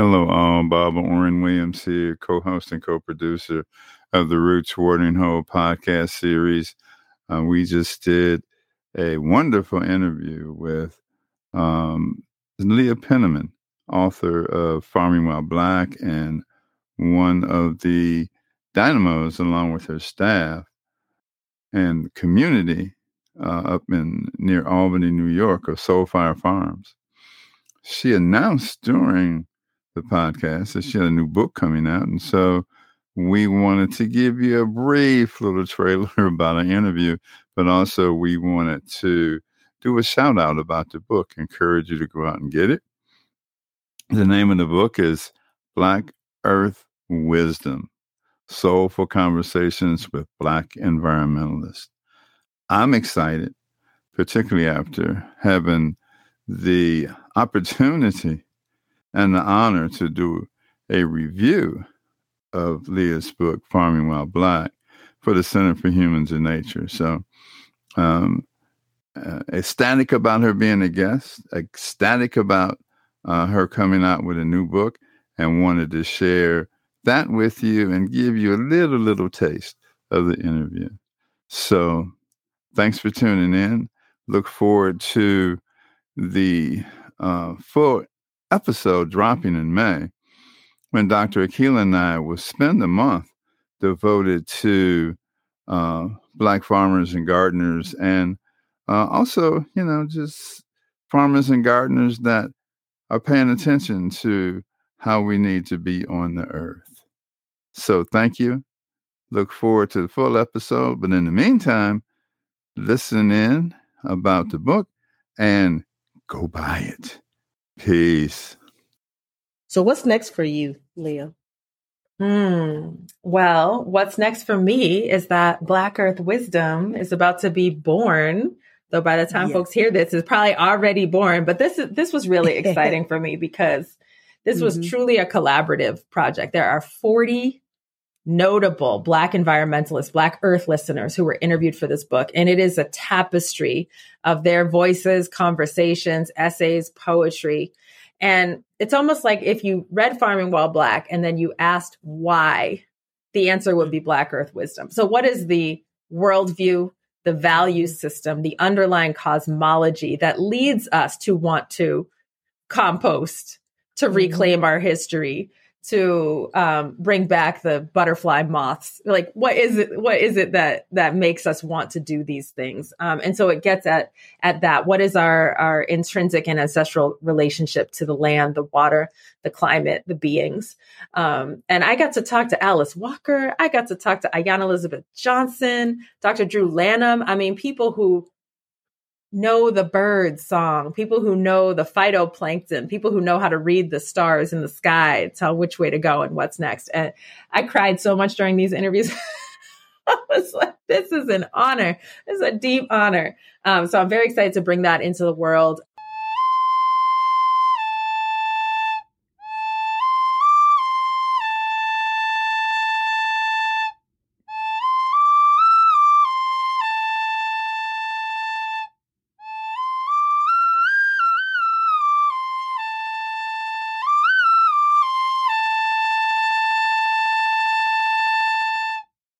Hello, all. Bob Orrin Williams here, co host and co producer of the Roots Watering Hole podcast series. Uh, we just did a wonderful interview with um, Leah Penniman, author of Farming While Black and one of the dynamos, along with her staff and community uh, up in near Albany, New York, of Soul Fire Farms. She announced during the podcast that she had a new book coming out. And so we wanted to give you a brief little trailer about an interview, but also we wanted to do a shout out about the book, encourage you to go out and get it. The name of the book is Black Earth Wisdom Soulful Conversations with Black Environmentalists. I'm excited, particularly after having the opportunity and the honor to do a review of Leah's book, Farming While Black, for the Center for Humans and Nature. So, um, uh, ecstatic about her being a guest, ecstatic about uh, her coming out with a new book, and wanted to share that with you and give you a little, little taste of the interview. So, thanks for tuning in. Look forward to the uh, full episode dropping in May, when Dr. Akilah and I will spend a month devoted to uh, Black farmers and gardeners, and uh, also, you know, just farmers and gardeners that are paying attention to how we need to be on the earth. So, thank you. Look forward to the full episode. But in the meantime, listen in about the book and go buy it. Peace. So, what's next for you, Leah? Hmm. Well, what's next for me is that Black Earth Wisdom is about to be born. Though by the time yes. folks hear this, it's probably already born. But this is this was really exciting for me because this mm-hmm. was truly a collaborative project. There are 40 notable Black environmentalists, Black Earth listeners who were interviewed for this book. And it is a tapestry of their voices, conversations, essays, poetry. And it's almost like if you read Farming While Black and then you asked why, the answer would be Black Earth wisdom. So, what is the worldview, the value system, the underlying cosmology that leads us to want to compost, to mm-hmm. reclaim our history, to um, bring back the butterfly moths. Like what is it what is it that that makes us want to do these things? Um, and so it gets at at that. What is our our intrinsic and ancestral relationship to the land the water the climate the beings? Um, and i got to talk to alice walker. I got to talk to ayana elizabeth johnson dr drew lanham. I mean people who know the bird song, people who know the phytoplankton, people who know how to read the stars in the sky, tell which way to go and what's next. And I cried so much during these interviews. I was like, this is an honor. This is a deep honor. Um, so I'm very excited to bring that into the world.